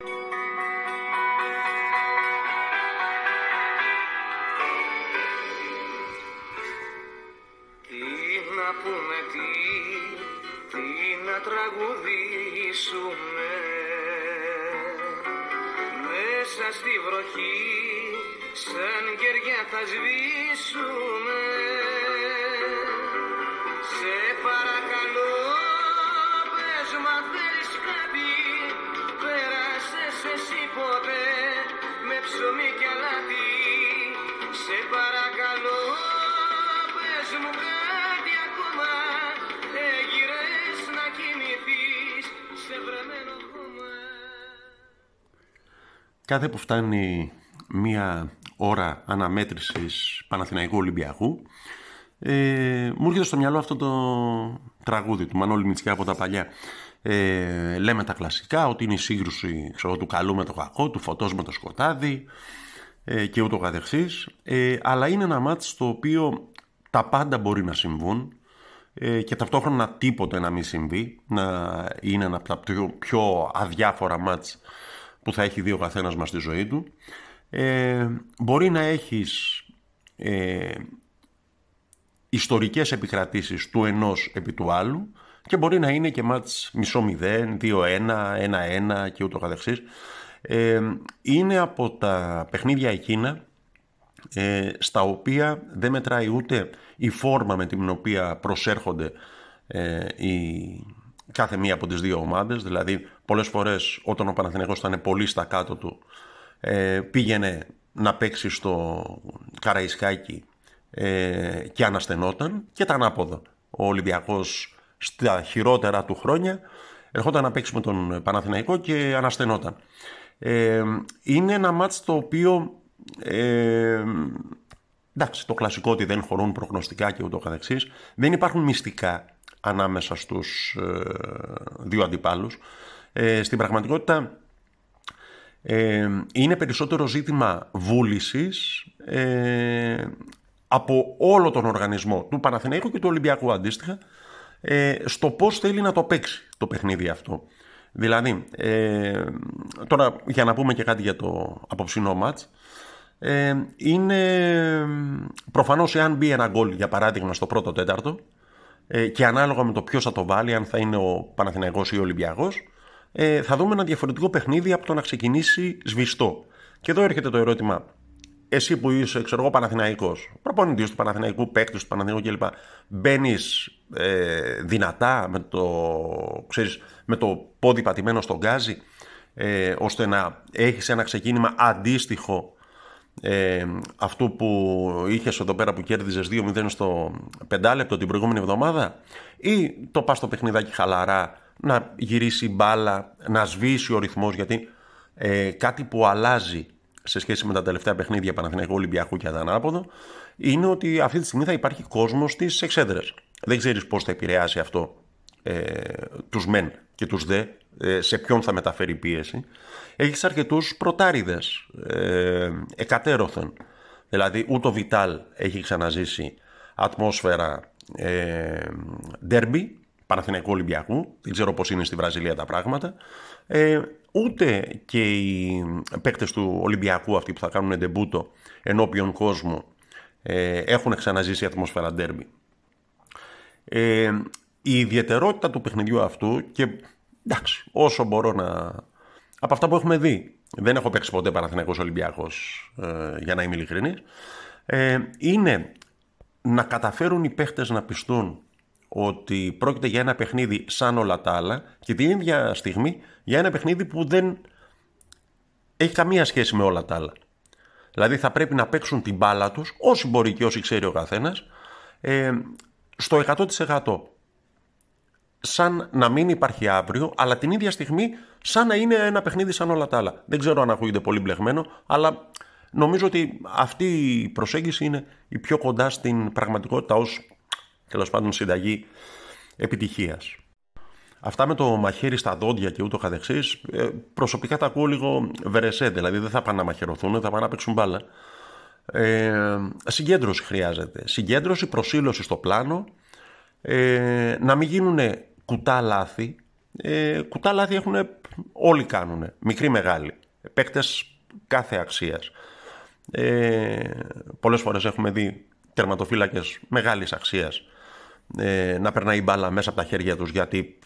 Τι να πούμε τι, τι να τραγουδήσουμε. Μέσα στη βροχή σαν κεριά θα σβήσουμε Κάθε που φτάνει μία ώρα αναμέτρησης Παναθηναϊκού Ολυμπιακού ε, μου έρχεται στο μυαλό αυτό το τραγούδι του Μανώλη Μητσιά από τα παλιά. Ε, λέμε τα κλασικά ότι είναι η σύγκρουση ξέρω, του καλού με το κακό, του φωτός με το σκοτάδι ε, και ούτω καθεξής. Ε, αλλά είναι ένα μάτς στο οποίο τα πάντα μπορεί να συμβούν ε, και ταυτόχρονα τίποτε να μην συμβεί, να είναι ένα από τα πιο, πιο αδιάφορα μάτς που θα έχει δει ο καθένας μας στη ζωή του. Ε, μπορεί να έχεις ε, ιστορικές επικρατήσεις του ενός επί του άλλου και μπορεί να είναι και μάτς μισό μηδέν, δύο ένα, ένα ένα και ούτω καθεξής. Ε, είναι από τα παιχνίδια εκείνα ε, στα οποία δεν μετράει ούτε η φόρμα με την οποία προσέρχονται ε, η, κάθε μία από τις δύο ομάδες. Δηλαδή πολλές φορές όταν ο Παναθηναϊκός ήταν πολύ στα κάτω του ε, πήγαινε να παίξει στο Καραϊσκάκι ε, και αναστενόταν και τα ανάποδα. Ο Ολυμπιακός στα χειρότερα του χρόνια ερχόταν να παίξει με τον Παναθηναϊκό και αναστενόταν. Ε, είναι ένα μάτς το οποίο ε, εντάξει το κλασικό ότι δεν χωρούν προγνωστικά και ούτω καθεξής δεν υπάρχουν μυστικά ανάμεσα στους ε, δύο αντιπάλους ε, στην πραγματικότητα ε, είναι περισσότερο ζήτημα βούλησης ε, από όλο τον οργανισμό του Παναθηναϊκού και του Ολυμπιακού αντίστοιχα ε, στο πώς θέλει να το παίξει το παιχνίδι αυτό. Δηλαδή, ε, τώρα για να πούμε και κάτι για το απόψινό μάτς, ε, είναι προφανώς εάν μπει ένα γκολ για παράδειγμα στο πρώτο τέταρτο ε, και ανάλογα με το ποιος θα το βάλει, αν θα είναι ο Παναθηναϊκός ή ο Ολυμπιακός, ε, θα δούμε ένα διαφορετικό παιχνίδι από το να ξεκινήσει σβηστό. Και εδώ έρχεται το ερώτημα, εσύ που είσαι, ξέρω εγώ, Παναθηναϊκός, προπονητής του Παναθηναϊκού, παίκτης του Παναθηναϊκού κλπ. Μπαίνεις ε, δυνατά με το, ξέρεις, με το πόδι πατημένο στον γκάζι, ε, ώστε να έχεις ένα ξεκίνημα αντίστοιχο ε, αυτού που είχες εδώ πέρα που κέρδιζες 2-0 στο πεντάλεπτο την προηγούμενη εβδομάδα ή το πας στο παιχνιδάκι χαλαρά να γυρίσει μπάλα, να σβήσει ο ρυθμός γιατί ε, κάτι που αλλάζει σε σχέση με τα τελευταία παιχνίδια Παναθηναϊκού Ολυμπιακού και Αδανάποδο είναι ότι αυτή τη στιγμή θα υπάρχει κόσμος στις εξέδρες. Δεν ξέρεις πώς θα επηρεάσει αυτό ε, τους μεν και τους δε, ε, σε ποιον θα μεταφέρει πίεση. Έχεις αρκετούς πρωτάριδες, ε, εκατέρωθεν. Δηλαδή ούτε ο Βιτάλ έχει ξαναζήσει ατμόσφαιρα ε, ντέρμπι, Παναθηναϊκού Ολυμπιακού, δεν ξέρω πώς είναι στη Βραζιλία τα πράγματα, ε, ούτε και οι παίκτες του Ολυμπιακού αυτοί που θα κάνουν ντεμπούτο ενώπιον κόσμου ε, έχουν ξαναζήσει ατμόσφαιρα ντέρμπι. Ε, η ιδιαιτερότητα του παιχνιδιού αυτού και εντάξει, όσο μπορώ να... Από αυτά που έχουμε δει, δεν έχω παίξει ποτέ Παναθηναϊκός Ολυμπιακός ε, για να είμαι ειλικρινής, ε, είναι να καταφέρουν οι παίχτες να πιστούν ότι πρόκειται για ένα παιχνίδι σαν όλα τα άλλα και την ίδια στιγμή για ένα παιχνίδι που δεν έχει καμία σχέση με όλα τα άλλα. Δηλαδή θα πρέπει να παίξουν την μπάλα τους, όσοι μπορεί και όσοι ξέρει ο καθένας, ε, στο 100% σαν να μην υπάρχει αύριο, αλλά την ίδια στιγμή σαν να είναι ένα παιχνίδι σαν όλα τα άλλα. Δεν ξέρω αν ακούγεται πολύ μπλεγμένο, αλλά νομίζω ότι αυτή η προσέγγιση είναι η πιο κοντά στην πραγματικότητα ως τέλος πάντων συνταγή επιτυχίας. Αυτά με το μαχαίρι στα δόντια και ούτω καθεξής, ε, προσωπικά τα ακούω λίγο βερεσέ, δηλαδή δεν θα πάνε να μαχαιρωθούν, θα πάνε να παίξουν μπάλα. Ε, συγκέντρωση χρειάζεται. Συγκέντρωση, προσήλωση στο πλάνο, ε, να μην γίνουν κουτά λάθη, ε, κουτά λάθη έχουν όλοι κάνουν, μικροί μεγάλοι, παίκτες κάθε αξίας. Ε, πολλές φορές έχουμε δει τερματοφύλακες μεγάλης αξίας ε, να περνάει η μπάλα μέσα από τα χέρια τους γιατί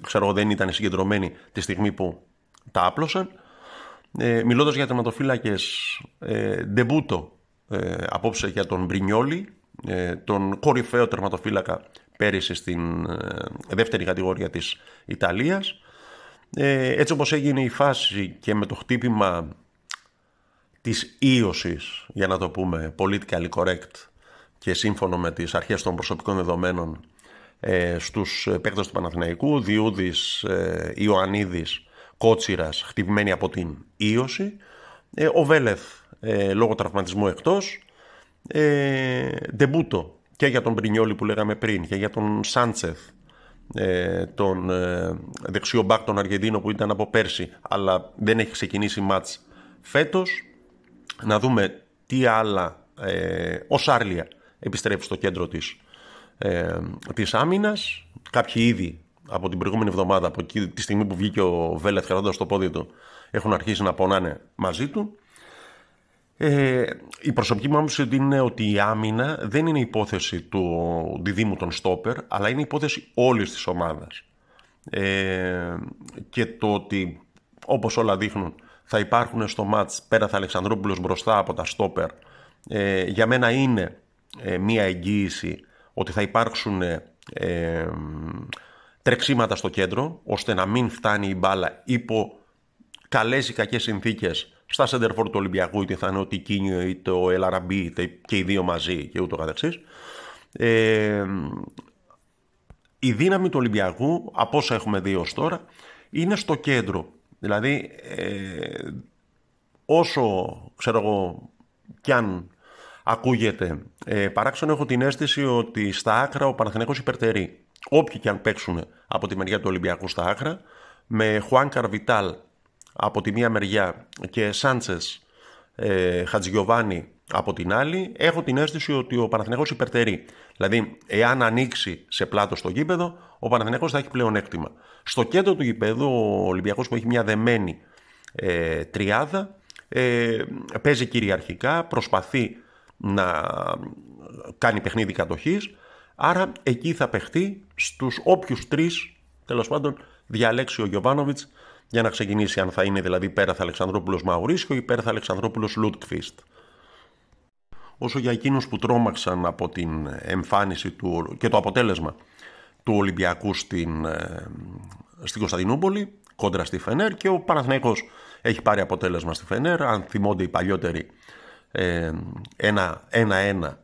ξέρω δεν ήταν συγκεντρωμένοι τη στιγμή που τα άπλωσαν. Ε, μιλώντας για τερματοφύλακες ε, ντεμπούτο ε, απόψε για τον Μπρινιόλη, ε, τον κορυφαίο τερματοφύλακα πέρυσι στην ε, δεύτερη κατηγορία της Ιταλίας. Ε, έτσι όπως έγινε η φάση και με το χτύπημα της ίωσης, για να το πούμε politically correct και σύμφωνο με τις αρχές των προσωπικών δεδομένων ε, στους παίκτες του Παναθηναϊκού, Διούδης, ε, Ιωαννίδης, Κότσιρας, χτυπημένοι από την ίωση, ε, ο Βέλεθ ε, λόγω τραυματισμού εκτός, ε, ντεμπούτο. Και για τον Πρινιόλη που λέγαμε πριν και για τον Σάντσεθ, ε, τον ε, δεξιό μπακ τον Αργεντίνο που ήταν από πέρσι αλλά δεν έχει ξεκινήσει μάτς φέτος. Να δούμε τι άλλα ε, ο Σάρλια επιστρέφει στο κέντρο της, ε, της άμυνας. Κάποιοι ήδη από την προηγούμενη εβδομάδα από εκεί, τη στιγμή που βγήκε ο Βέλεθ χαρώντας το πόδι του έχουν αρχίσει να πονάνε μαζί του ε, η προσωπική μου άποψη είναι ότι η άμυνα δεν είναι υπόθεση του διδήμου των στόπερ, αλλά είναι υπόθεση όλης της ομάδας. Ε, και το ότι, όπως όλα δείχνουν, θα υπάρχουν στο μάτς πέρα θα Αλεξανδρόπουλος μπροστά από τα στόπερ, ε, για μένα είναι ε, μία εγγύηση ότι θα υπάρξουν ε, τρεξίματα στο κέντρο, ώστε να μην φτάνει η μπάλα υπό καλές ή κακές συνθήκες στα σέντερφορ του Ολυμπιακού, είτε θα είναι ο Τικίνιο είτε ο Ελαραμπή, είτε και οι δύο μαζί και ούτω καθεξής. Ε, η δύναμη του Ολυμπιακού, από όσα έχουμε δει ως τώρα, είναι στο κέντρο. Δηλαδή, ε, όσο, ξέρω εγώ, κι αν ακούγεται ε, παράξενο, έχω την αίσθηση ότι στα άκρα ο Παναθηναίκος υπερτερεί. Όποιοι και αν παίξουν από τη μεριά του Ολυμπιακού στα άκρα, με Χουάν Καρβιτάλ από τη μία μεριά και Σάντσες ε, Χατζιωβάνη από την άλλη, έχω την αίσθηση ότι ο Παναθηναίκος υπερτερεί. Δηλαδή, εάν ανοίξει σε πλάτος στο γήπεδο, ο Παναθηναίκος θα έχει πλεονέκτημα. Στο κέντρο του γήπεδου, ο Ολυμπιακός που έχει μια δεμένη ε, τριάδα, ε, παίζει κυριαρχικά, προσπαθεί να κάνει παιχνίδι κατοχής, άρα εκεί θα παιχτεί στους όποιους τρεις, τέλος πάντων, διαλέξει ο Γιωβάνοβιτς για να ξεκινήσει αν θα είναι δηλαδή Πέραθ Αλεξανδρόπουλος Μαουρίσιο ή Πέραθ Αλεξανδρόπουλος Λούτκφιστ. Όσο για εκείνους που τρόμαξαν από την εμφάνιση του και το αποτέλεσμα του Ολυμπιακού στην, ε, στην Κωνσταντινούπολη κόντρα στη Φενέρ και ο Παναθηναίκος έχει πάρει αποτέλεσμα στη Φενέρ αν θυμώνται οι παλιότεροι ένα-ένα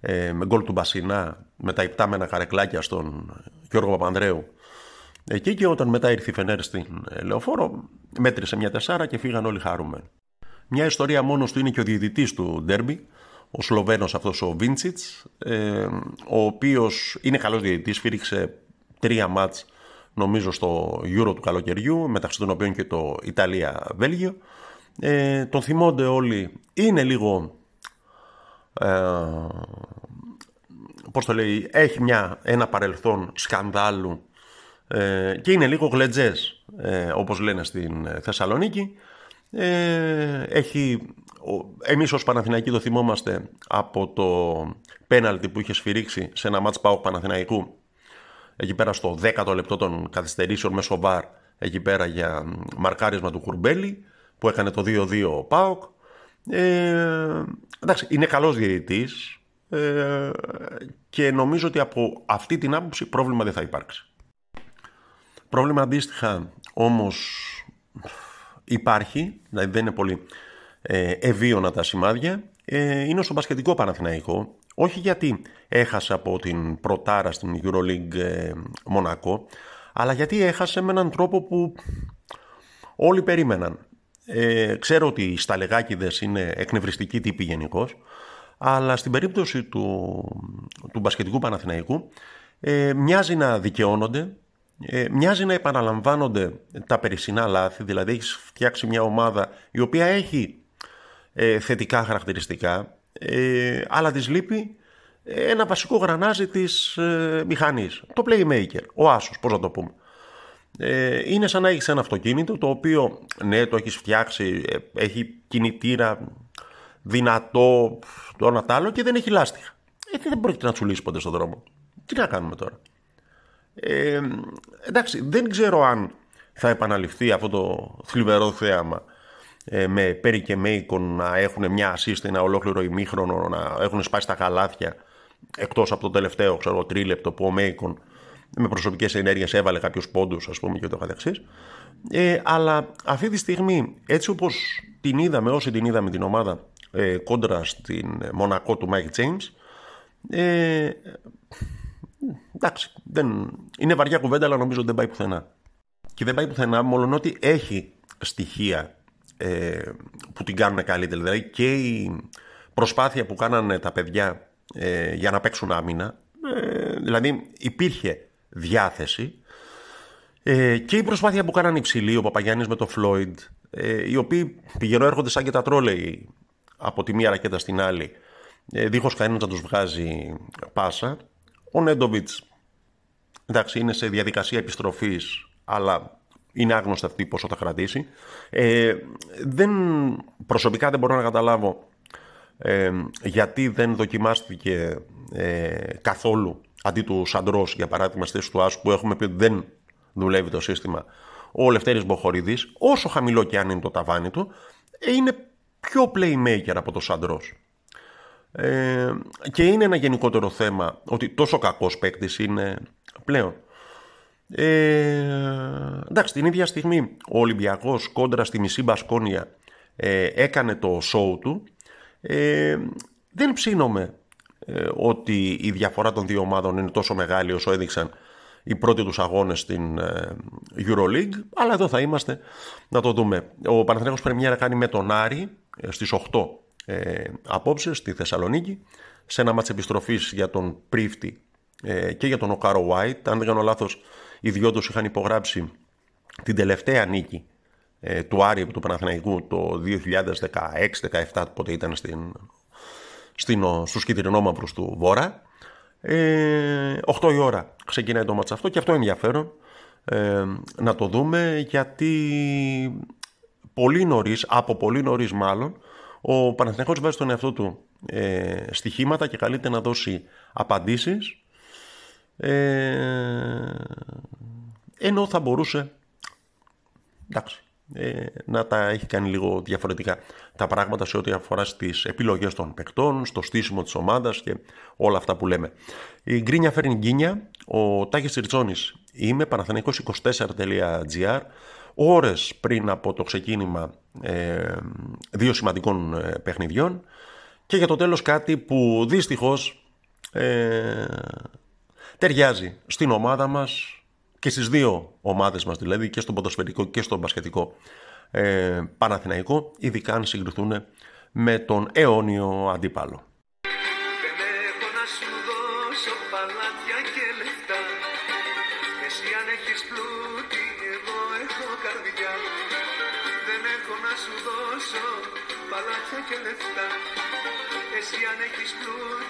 ε, με γκολ του Μπασινά με τα υπτάμενα καρεκλάκια στον Γιώργο Παπανδρέου Εκεί και όταν μετά ήρθε η Φενέρ στην ε, Λεωφόρο, μέτρησε μια τεσσάρα και φύγαν όλοι χαρούμενοι. Μια ιστορία μόνος του είναι και ο διαιτητής του Ντέρμπι, ο Σλοβαίνος αυτός ο Βίντσιτς, ε, ο οποίος είναι καλός διαιτητής, φύριξε τρία μάτς νομίζω στο Euro του καλοκαιριού, μεταξύ των οποίων και το Ιταλία-Βέλγιο. Ε, τον θυμώνται όλοι, είναι λίγο. Ε, πώς το λέει, έχει μια, ένα παρελθόν σκανδάλου ε, και είναι λίγο γλετζές ε, όπως λένε στην Θεσσαλονίκη. Ε, έχει, εμείς ως Παναθηναϊκοί το θυμόμαστε από το πέναλτι που είχε σφυρίξει σε ένα μάτς Πάοκ Παναθηναϊκού. Εκεί πέρα στο 10ο λεπτό των καθυστερήσεων μέσω βαρ εκεί πέρα για μαρκάρισμα του Κουρμπέλη που έκανε το 2-2 ο Πάοκ. Ε, εντάξει είναι καλός διαιτητής ε, και νομίζω ότι από αυτή την άποψη πρόβλημα δεν θα υπάρξει. Πρόβλημα αντίστοιχα όμως υπάρχει, δηλαδή δεν είναι πολύ ε, ευίωνα τα σημάδια, ε, είναι στο μπασκετικό Παναθηναϊκό. Όχι γιατί έχασε από την πρωτάρα στην EuroLeague ε, Μονακό, αλλά γιατί έχασε με έναν τρόπο που όλοι περίμεναν. Ε, ξέρω ότι οι σταλεγάκιδες είναι εκνευριστικοί τύποι γενικώς, αλλά στην περίπτωση του, του μπασκετικού Παναθηναϊκού ε, μοιάζει να δικαιώνονται ε, μοιάζει να επαναλαμβάνονται τα περισσινά λάθη, δηλαδή έχεις φτιάξει μια ομάδα η οποία έχει ε, θετικά χαρακτηριστικά, ε, αλλά της λείπει ένα βασικό γρανάζι της ε, μηχανής, το playmaker, ο άσος, πώς να το πούμε. Ε, είναι σαν να έχεις ένα αυτοκίνητο το οποίο ναι το έχεις φτιάξει, ε, έχει κινητήρα δυνατό το ένα τ' άλλο και δεν έχει λάστιχα. Ε, δεν πρόκειται να τσουλήσει ποτέ στον δρόμο. Τι να κάνουμε τώρα; Ε, εντάξει, δεν ξέρω αν θα επαναληφθεί αυτό το θλιβερό θέαμα ε, με Πέρι και Μέικον να έχουν μια assist, ένα ολόκληρο ημίχρονο, να έχουν σπάσει τα καλάθια εκτός από το τελευταίο ξέρω, τρίλεπτο που ο Μέικον με προσωπικές ενέργειες έβαλε κάποιους πόντους ας πούμε και το καθεξής. Ε, αλλά αυτή τη στιγμή έτσι όπως την είδαμε όσοι την είδαμε την ομάδα ε, κόντρα στην Μονακό του Mike James ε, εντάξει δεν, είναι βαριά κουβέντα αλλά νομίζω δεν πάει πουθενά. Και δεν πάει πουθενά μόνο ότι έχει στοιχεία ε, που την κάνουν καλύτερη. Δηλαδή και η προσπάθεια που κάνανε τα παιδιά ε, για να παίξουν άμυνα ε, δηλαδή υπήρχε διάθεση. Ε, και η προσπάθεια που κάνανε οι ο Παπαγιάννης με το Φλόιντ ε, οι οποίοι πηγαίνουν έρχονται σαν και τα τρόλεϊ από τη μία ρακέτα στην άλλη ε, δίχως κανένας να τους βγάζει πάσα ο Νέντοβιτς. Εντάξει είναι σε διαδικασία επιστροφής αλλά είναι άγνωστα αυτή πόσο θα κρατήσει. Ε, δεν, προσωπικά δεν μπορώ να καταλάβω ε, γιατί δεν δοκιμάστηκε ε, καθόλου αντί του Σαντρός, για παράδειγμα, στη θέση του Άσου που έχουμε πει ότι δεν δουλεύει το σύστημα, ο Λευτέρης Μποχορίδης, όσο χαμηλό και αν είναι το ταβάνι του, είναι πιο playmaker από το Σαντρός. Ε, και είναι ένα γενικότερο θέμα ότι τόσο κακός παίκτης είναι πλέον. Ε, εντάξει, την ίδια στιγμή ο Ολυμπιακός κόντρα στη μισή Μπασκόνια ε, έκανε το show του. Ε, δεν ψήνομαι ε, ότι η διαφορά των δύο ομάδων είναι τόσο μεγάλη όσο έδειξαν οι πρώτοι τους αγώνες στην ε, Euroleague αλλά εδώ θα είμαστε να το δούμε ο Παναθηναϊκός Πρεμιέρα κάνει με τον Άρη ε, στις 8 ε, απόψες στη Θεσσαλονίκη σε ένα μάτς επιστροφής για τον Πρίφτη και για τον Οκάρο White αν δεν κάνω λάθος οι δυο τους είχαν υπογράψει την τελευταία νίκη του Άρη του Παναθηναϊκού το 2016-17 πότε ήταν στην στους κυτρινόμαυρους του Βόρα. Ε, 8 η ώρα ξεκινάει το μάτς αυτό και αυτό είναι ενδιαφέρον ε, να το δούμε γιατί πολύ νωρίς, από πολύ νωρίς μάλλον, ο Παναθηναϊκός βάζει τον εαυτό του ε, στοιχήματα και καλείται να δώσει απαντήσεις. Ε, ενώ θα μπορούσε εντάξει, ε, να τα έχει κάνει λίγο διαφορετικά τα πράγματα σε ό,τι αφορά στις επιλογές των παικτών, στο στήσιμο της ομάδας και όλα αυτά που λέμε. Η γκρίνια φέρνει γκίνια, ο Τάκης Ριτσόνης είμαι, παναθανικός24.gr ώρες πριν από το ξεκίνημα ε, δύο σημαντικών ε, παιχνιδιών και για το τέλος κάτι που δυστυχώς ε, ταιριάζει στην ομάδα μας και στις δύο ομάδες μας δηλαδή και στον ποδοσφαιρικό και στον μπασκετικό ε, Παναθηναϊκό ειδικά αν συγκριθούν με τον αιώνιο αντίπαλο. Παλάτια και λεφτά Εσύ αν έχεις πλούτη εγώ έχω καρδιά